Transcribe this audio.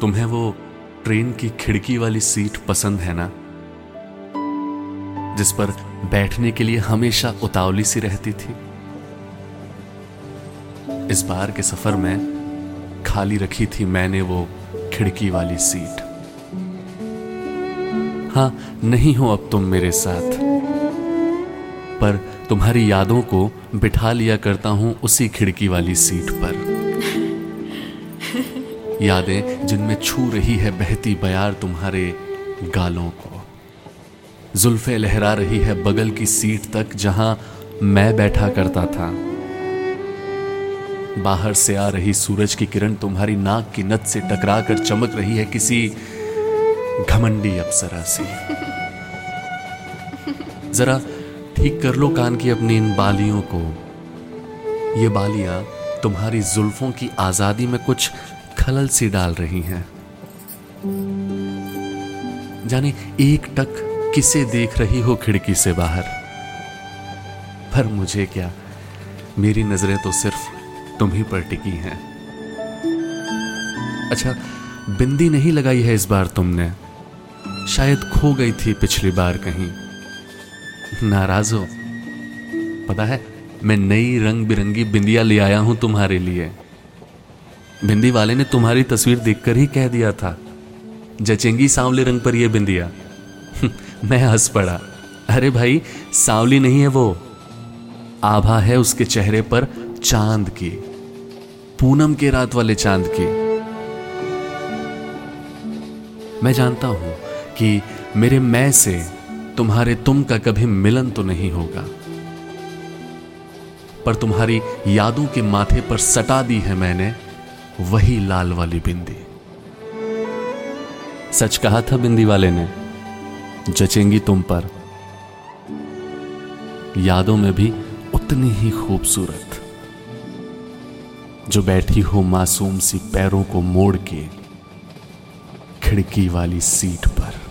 तुम्हें वो ट्रेन की खिड़की वाली सीट पसंद है ना? जिस पर बैठने के लिए हमेशा उतावली सी रहती थी। इस बार के सफ़र में खाली रखी थी मैंने वो खिड़की वाली सीट। हाँ, नहीं हो अब तुम मेरे साथ। पर तुम्हारी यादों को बिठा लिया करता हूँ उसी खिड़की वाली सीट पर। यादें जिनमें छू रही है बहती बयार तुम्हारे गालों को। जुल्फे लहरा रही है बगल की सीट तक जहाँ मैं बैठा करता था। बाहर से आ रही सूरज की किरण तुम्हारी नाक की नत से टकरा कर चमक रही है किसी घमंडी अप्सरा से। जरा ठीक कर लो कान की अपनी इन बालियों को। ये बालियाँ तुम्हारी जुल्फों की आज़ादी में कुछ खलल सी डाल रही हैं। जाने एक टक किसे देख रही हो खिड़की से बाहर? पर मुझे क्या? मेरी नज़रें तो सिर्फ़ तुम ही पर टिकी हैं। अच्छा बिंदी नहीं लगाई है इस बार तुमने? शायद खो गई थी पिछली बार कहीं। नाराज़ हो। पता है मैं नई रंग बिरंगी बिंदिया ले आया हूँ तुम्हारे लिए। बिंदी वाले ने तुम्हारी तस्वीर देखकर ही कह दिया था, जचेंगी सांवले रंग पर यह बिंदिया। मैं हंस पड़ा। अरे भाई, सांवली नहीं है वो। आभा है उसके चेहरे पर चाँद की, पूनम के रात वाले चाँद की। मैं जानता हूँ कि मेरे मैं से तुम्हारे तुम का कभी मिलन तो नहीं होगा। पर तुम्हारी यादों के माथे पर सटा दी है मैंने, वही लाल वाली बिंदी। सच कहा था बिंदी वाले ने, जचेंगी तुम पर। यादों में भी उतनी ही खूबसूरत। जो बैठी हो मासूम सी पैरों को मोड़ के, खिड़की वाली सीट पर।